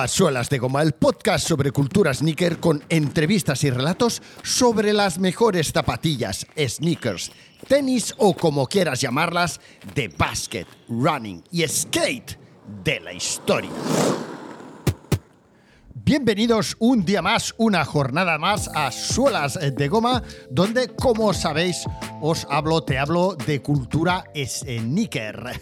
A Suelas de Goma, el podcast sobre cultura sneaker con entrevistas y relatos sobre las mejores zapatillas, sneakers, tenis o como quieras llamarlas, de basket, running y skate de la historia. Bienvenidos un día más, una jornada más a Suelas de Goma, donde, como sabéis, os hablo, te hablo de cultura sneaker.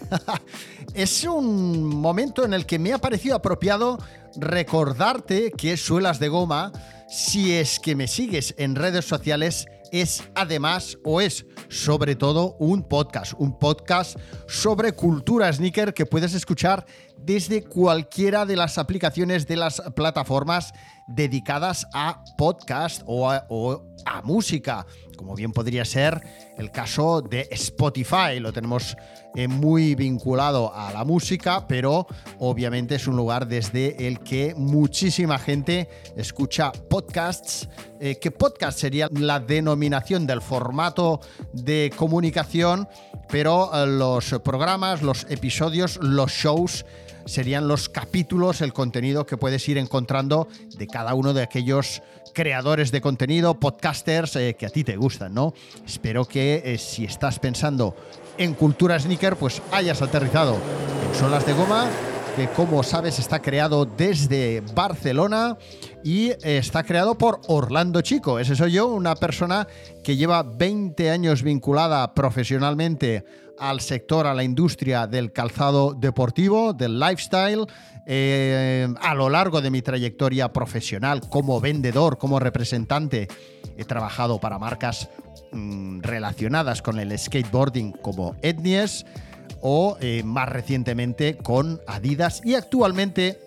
es un momento en el que me ha parecido apropiado recordarte que Suelas de Goma, si es que me sigues en redes sociales, es además o es sobre todo un podcast, un podcast sobre cultura sneaker que puedes escuchar desde cualquiera de las aplicaciones de las plataformas dedicadas a podcast o a, música, como bien podría ser el caso de Spotify. Lo tenemos eh, muy vinculado a la música, pero obviamente es un lugar desde el que muchísima gente escucha podcasts, eh, que podcast sería la denominación del formato de comunicación, pero eh, los programas, los episodios, los shows, serían los capítulos, el contenido que puedes ir encontrando de cada uno de aquellos creadores de contenido, podcasters eh, que a ti te gustan, ¿no? Espero que eh, si estás pensando en cultura sneaker, pues hayas aterrizado en Solas de Goma, que como sabes está creado desde Barcelona y está creado por Orlando Chico. Ese soy yo, una persona que lleva 20 años vinculada profesionalmente al sector, a la industria del calzado deportivo, del lifestyle. Eh, a lo largo de mi trayectoria profesional como vendedor, como representante, he trabajado para marcas mm, relacionadas con el skateboarding como Etnies o eh, más recientemente con Adidas y actualmente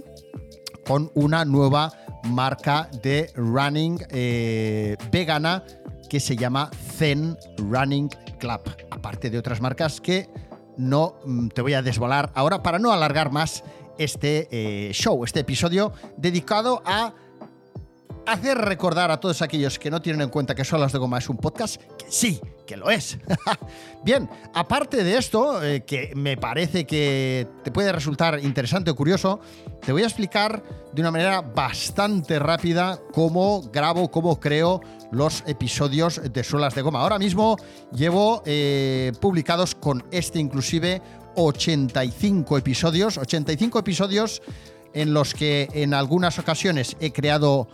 con una nueva marca de running eh, vegana que se llama Zen Running Club, aparte de otras marcas que no mm, te voy a desvolar ahora para no alargar más este eh, show, este episodio dedicado a hacer recordar a todos aquellos que no tienen en cuenta que Solas de Goma es un podcast, que sí, que lo es. Bien, aparte de esto, eh, que me parece que te puede resultar interesante o curioso, te voy a explicar de una manera bastante rápida cómo grabo, cómo creo los episodios de Suelas de Goma. Ahora mismo llevo eh, publicados con este inclusive 85 episodios, 85 episodios en los que en algunas ocasiones he creado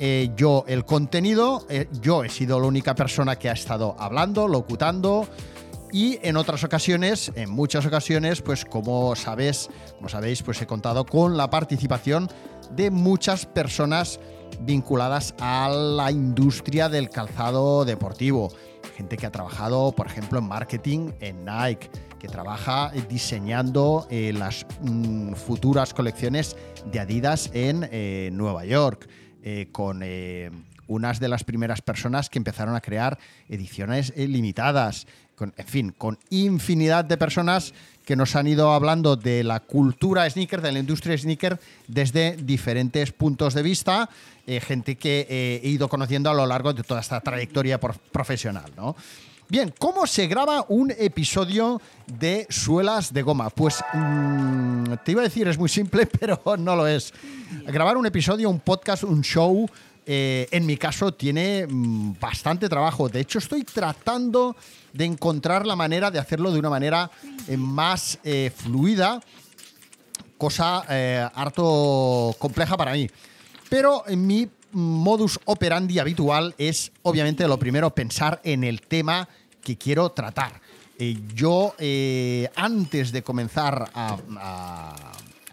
eh, yo el contenido, eh, yo he sido la única persona que ha estado hablando, locutando y en otras ocasiones, en muchas ocasiones, pues como sabéis, como sabéis, pues he contado con la participación de muchas personas vinculadas a la industria del calzado deportivo. Gente que ha trabajado, por ejemplo, en marketing en Nike, que trabaja diseñando eh, las mm, futuras colecciones de Adidas en Nueva York eh, con eh, unas de las primeras personas que empezaron a crear ediciones eh, limitadas, con, en fin, con infinidad de personas que nos han ido hablando de la cultura sneaker, de la industria sneaker, desde diferentes puntos de vista, gente que he ido conociendo a lo largo de toda esta trayectoria profesional. ¿no? Bien, ¿cómo se graba un episodio de Suelas de Goma? Pues mm, te iba a decir, es muy simple, pero no lo es. Grabar un episodio, un podcast, un show, eh, en mi caso tiene mm, bastante trabajo. De hecho, estoy tratando de encontrar la manera de hacerlo de una manera eh, más eh, fluida, cosa harto compleja para mí. Pero mi modus operandi habitual es, obviamente, lo primero, pensar en el tema que quiero tratar. Eh, yo, eh, antes de comenzar a,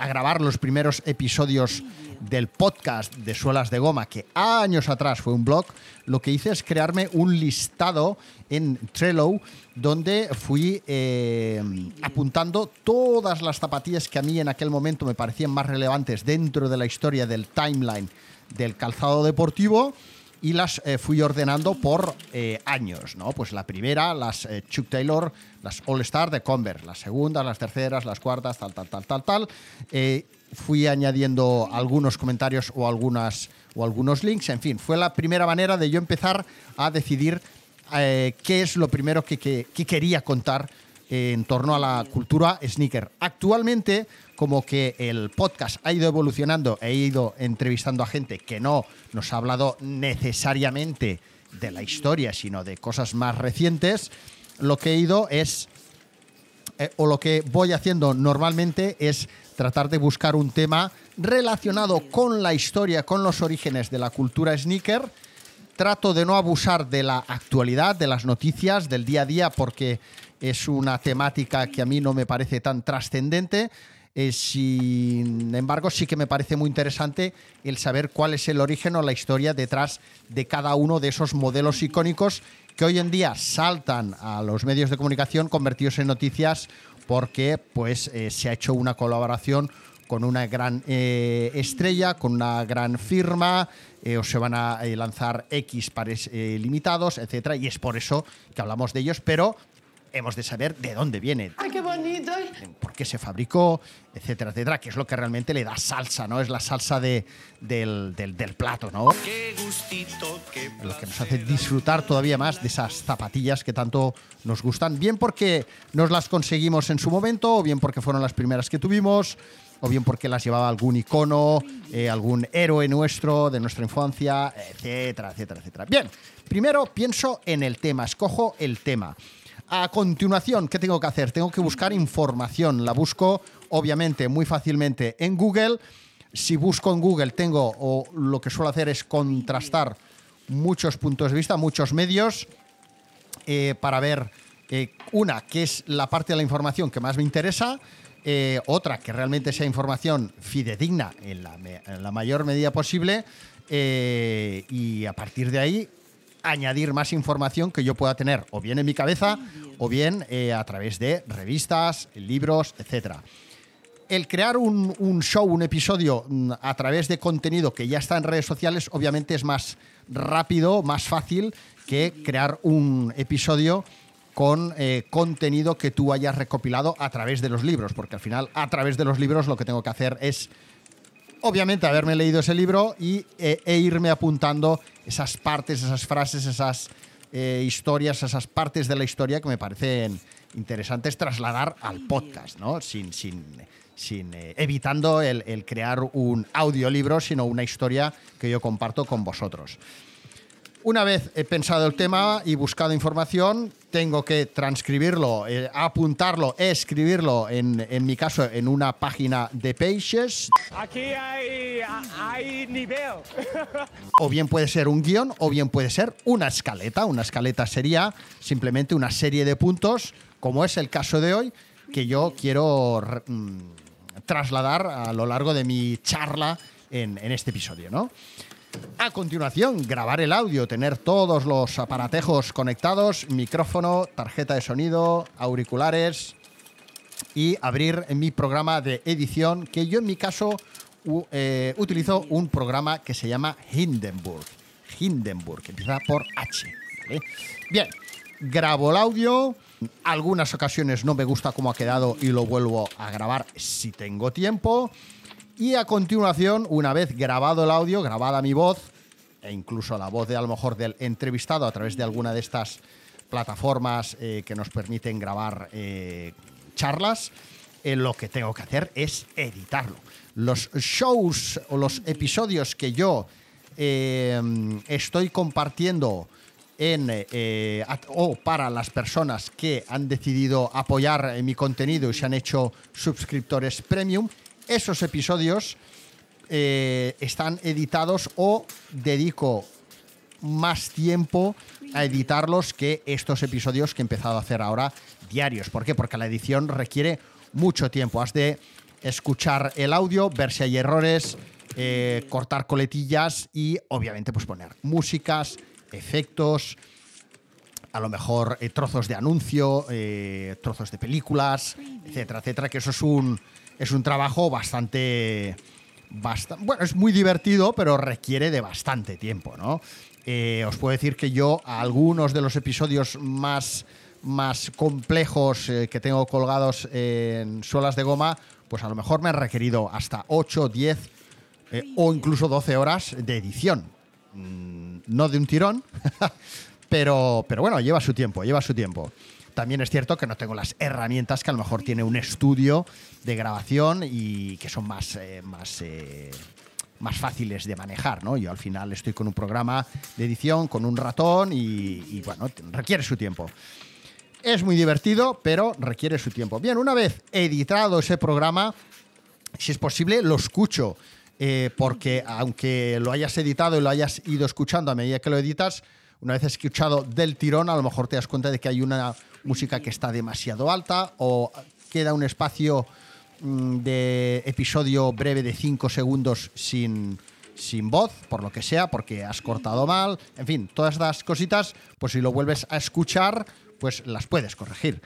grabar los primeros episodios del podcast de Suelas de Goma, que años atrás fue un blog, lo que hice es crearme un listado en Trello donde fui eh, apuntando todas las zapatillas que a mí en aquel momento me parecían más relevantes dentro de la historia del timeline del calzado deportivo y las eh, fui ordenando por eh, años, ¿no? Pues la primera, las eh, Chuck Taylor, las All Star de Converse, las segundas, las terceras, las cuartas, tal, tal, tal, tal, tal. fui añadiendo algunos comentarios o, algunas, o algunos links, en fin, fue la primera manera de yo empezar a decidir qué es lo primero que, que, quería contar en torno a la cultura sneaker. Actualmente, como que el podcast ha ido evolucionando, he ido entrevistando a gente que no nos ha hablado necesariamente de la historia, sino de cosas más recientes, lo que he ido es, eh, o lo que voy haciendo normalmente es tratar de buscar un tema relacionado con la historia, con los orígenes de la cultura sneaker. Trato de no abusar de la actualidad, de las noticias, del día a día, porque es una temática que a mí no me parece tan trascendente. Eh, sin embargo, sí que me parece muy interesante el saber cuál es el origen o la historia detrás de cada uno de esos modelos icónicos que hoy en día saltan a los medios de comunicación convertidos en noticias porque pues, eh, se ha hecho una colaboración con una gran eh, estrella, con una gran firma, o se van a lanzar X pares limitados, etcétera, y es por eso que hablamos de ellos, pero hemos de saber de dónde viene. ¡Ay, qué bonito! Por qué se fabricó, etcétera, etcétera, que es lo que realmente le da salsa, ¿no? Es la salsa de, del, plato, ¿no? Qué gustito, qué Lo que nos hace disfrutar todavía más de esas zapatillas que tanto nos gustan, bien porque nos las conseguimos en su momento, o bien porque fueron las primeras que tuvimos, o bien porque las llevaba algún icono, eh, algún héroe nuestro, de nuestra infancia, etcétera, etcétera, etcétera. Bien, primero pienso en el tema, escojo el tema. A continuación, ¿qué tengo que hacer? Tengo que buscar información. La busco, obviamente, muy fácilmente en Google. Si busco en Google, tengo, o lo que suelo hacer es contrastar muchos puntos de vista, muchos medios, eh, para ver, eh, una, qué es la parte de la información que más me interesa, eh, otra, que realmente sea información fidedigna en la mayor medida posible, y a partir de ahí añadir más información que yo pueda tener o bien en mi cabeza o bien eh, a través de revistas, libros, etc. El crear un, show, un episodio mm, a través de contenido que ya está en redes sociales, obviamente es más rápido, más fácil que crear un episodio con eh, contenido que tú hayas recopilado a través de los libros, porque al final a través de los libros lo que tengo que hacer es obviamente haberme leído ese libro y, e, e irme apuntando esas partes, esas frases, esas eh, historias, esas partes de la historia que me parecen interesantes trasladar al podcast, ¿no? Sin, sin, sin eh, evitando el crear un audiolibro, sino una historia que yo comparto con vosotros. Una vez he pensado el tema y buscado información, tengo que transcribirlo, eh, apuntarlo, escribirlo, en, en, mi caso, en una página de Pages. Aquí hay, hay nivel. o bien puede ser un guion, o bien puede ser una escaleta. Una escaleta sería simplemente una serie de puntos, como es el caso de hoy, que yo quiero mm, trasladar a lo largo de mi charla en, en este episodio, ¿no? A continuación, grabar el audio, tener todos los aparatejos conectados, micrófono, tarjeta de sonido, auriculares y abrir mi programa de edición, que yo en mi caso eh, utilizo un programa que se llama Hindenburg. Hindenburg, que empieza por H. Bien, grabo el audio. Algunas ocasiones no me gusta cómo ha quedado y lo vuelvo a grabar si tengo tiempo. Y a continuación, una vez grabado el audio, grabada mi voz, e incluso la voz de a lo mejor del entrevistado a través de alguna de estas plataformas eh, que nos permiten grabar eh, charlas, eh, lo que tengo que hacer es editarlo. Los shows o los episodios que yo estoy compartiendo en, o para las personas que han decidido apoyar mi contenido y se han hecho suscriptores premium, esos episodios eh, están editados o dedico más tiempo a editarlos que estos episodios que he empezado a hacer ahora diarios. ¿Por qué? Porque la edición requiere mucho tiempo. Has de escuchar el audio, ver si hay errores, eh, cortar coletillas y obviamente pues poner músicas, efectos, a lo mejor eh, trozos de anuncio, trozos de películas, etcétera, etcétera, que eso es un, es un trabajo bastante, bueno, es muy divertido, pero requiere de bastante tiempo, ¿no? Eh, os puedo decir que yo algunos de los episodios más, más complejos eh, que tengo colgados en suelas de goma, pues a lo mejor me han requerido hasta 8, 10 eh, o incluso 12 horas de edición. Mm, no de un tirón, pero, pero bueno, lleva su tiempo, lleva su tiempo. También es cierto que no tengo las herramientas que a lo mejor tiene un estudio de grabación y que son más, eh, más, eh, más fáciles de manejar, ¿no? Yo al final estoy con un programa de edición, con un ratón y, bueno, requiere su tiempo. Es muy divertido, pero requiere su tiempo. Bien, una vez editado ese programa, si es posible, lo escucho. eh, porque aunque lo hayas editado y lo hayas ido escuchando a medida que lo editas, una vez escuchado del tirón, a lo mejor te das cuenta de que hay una música que está demasiado alta o queda un espacio mm, de episodio breve de 5 segundos sin, sin voz, por lo que sea, porque has cortado mal. En fin, todas estas cositas, pues si lo vuelves a escuchar, pues las puedes corregir.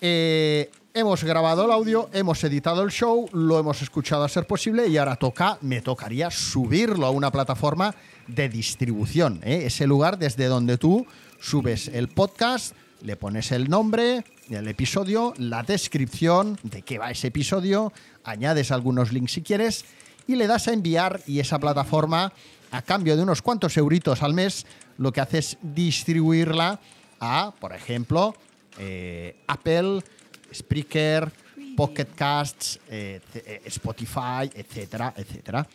Eh, hemos grabado el audio, hemos editado el show, lo hemos escuchado a ser posible y ahora toca, me tocaría subirlo a una plataforma de distribución. ¿eh? Ese lugar desde donde tú subes el podcast, le pones el nombre del episodio, la descripción de qué va ese episodio, añades algunos links si quieres y le das a enviar y esa plataforma, a cambio de unos cuantos euritos al mes, lo que hace es distribuirla a, por ejemplo, eh, Apple, Spreaker, Pocket Casts, eh, eh, Spotify, etcétera, etcétera.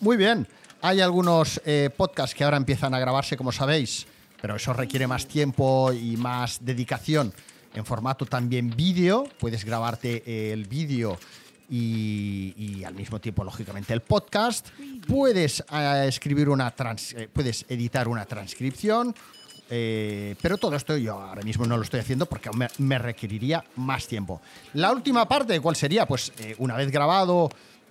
Muy bien. Hay algunos podcasts que ahora empiezan a grabarse, como sabéis, pero eso requiere más tiempo y más dedicación en formato también vídeo. Puedes grabarte el vídeo y, al mismo tiempo, lógicamente, el podcast. Puedes eh, escribir una trans- eh, puedes editar una transcripción. eh, pero todo esto yo ahora mismo no lo estoy haciendo porque me, me requeriría más tiempo. La última parte, ¿cuál sería? Pues una vez grabado,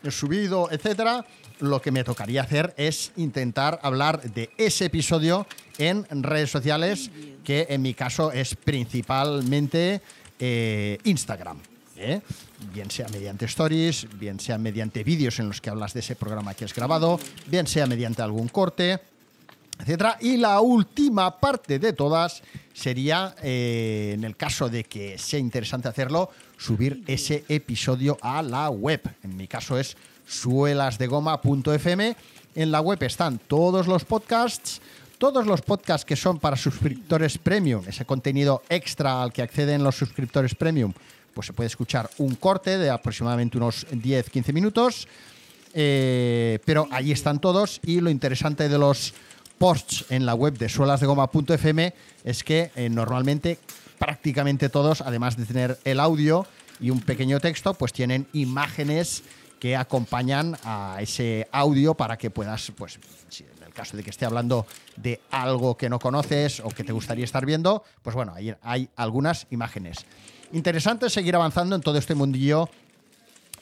subido, etcétera, lo que me tocaría hacer es intentar hablar de ese episodio en redes sociales, que en mi caso es principalmente eh, Instagram. ¿eh? Bien sea mediante stories, bien sea mediante vídeos en los que hablas de ese programa que has grabado, bien sea mediante algún corte, etcétera. Y la última parte de todas sería, eh, en el caso de que sea interesante hacerlo, subir ese episodio a la web. En mi caso es suelasdegoma.fm. En la web están todos los podcasts, todos los podcasts que son para suscriptores premium, ese contenido extra al que acceden los suscriptores premium, pues se puede escuchar un corte de aproximadamente unos 10-15 minutos. Eh, pero ahí están todos y lo interesante de los posts en la web de suelasdegoma.fm es que eh, normalmente prácticamente todos, además de tener el audio y un pequeño texto, pues tienen imágenes que acompañan a ese audio para que puedas, pues, en el caso de que esté hablando de algo que no conoces o que te gustaría estar viendo, pues bueno, ahí hay algunas imágenes. Interesante seguir avanzando en todo este mundillo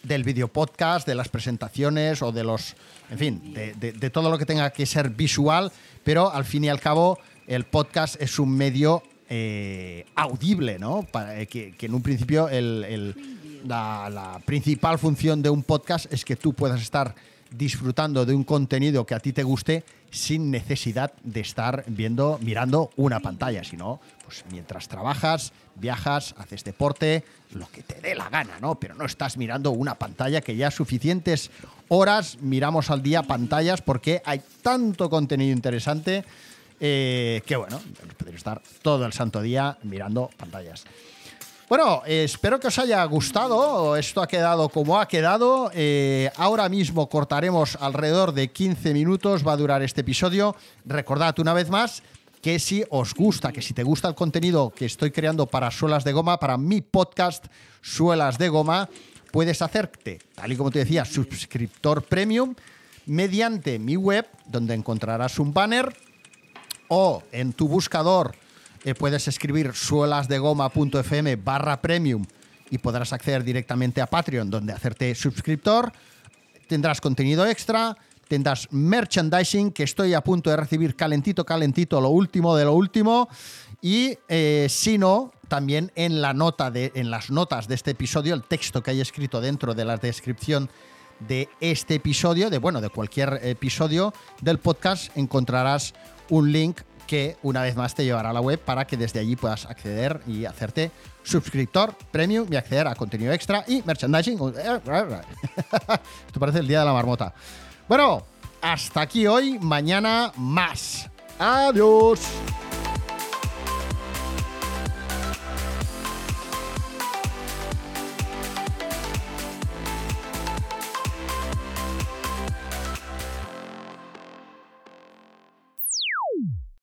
del video podcast, de las presentaciones o de los, en fin, de, de- de todo lo que tenga que ser visual, pero al fin y al cabo el podcast es un medio eh, audible, ¿no? Para, eh, que, que en un principio el- el- la, la principal función de un podcast es que tú puedas estar disfrutando de un contenido que a ti te guste sin necesidad de estar viendo, mirando una pantalla, sino pues mientras trabajas, viajas, haces deporte, lo que te dé la gana, ¿no? Pero no estás mirando una pantalla que ya suficientes horas miramos al día pantallas porque hay tanto contenido interesante eh, que bueno, podéis estar todo el santo día mirando pantallas. Bueno, espero que os haya gustado. Esto ha quedado como ha quedado. Eh, ahora mismo cortaremos alrededor de 15 minutos. Va a durar este episodio. Recordad una vez más que si os gusta, que si te gusta el contenido que estoy creando para Suelas de Goma, para mi podcast Suelas de Goma, puedes hacerte, tal y como te decía, suscriptor premium mediante mi web, donde encontrarás un banner o en tu buscador eh, puedes escribir suelasdegoma.fm barra premium y podrás acceder directamente a Patreon, donde hacerte suscriptor. Tendrás contenido extra, tendrás merchandising, que estoy a punto de recibir calentito, calentito, lo último de lo último. Y eh, si no, también en, la nota de, en las notas de este episodio, el texto que hay escrito dentro de la descripción de este episodio, de bueno, de cualquier episodio del podcast, encontrarás un link que una vez más te llevará a la web para que desde allí puedas acceder y hacerte suscriptor premium y acceder a contenido extra y merchandising. Esto parece el día de la marmota. Bueno, hasta aquí hoy, mañana más. Adiós.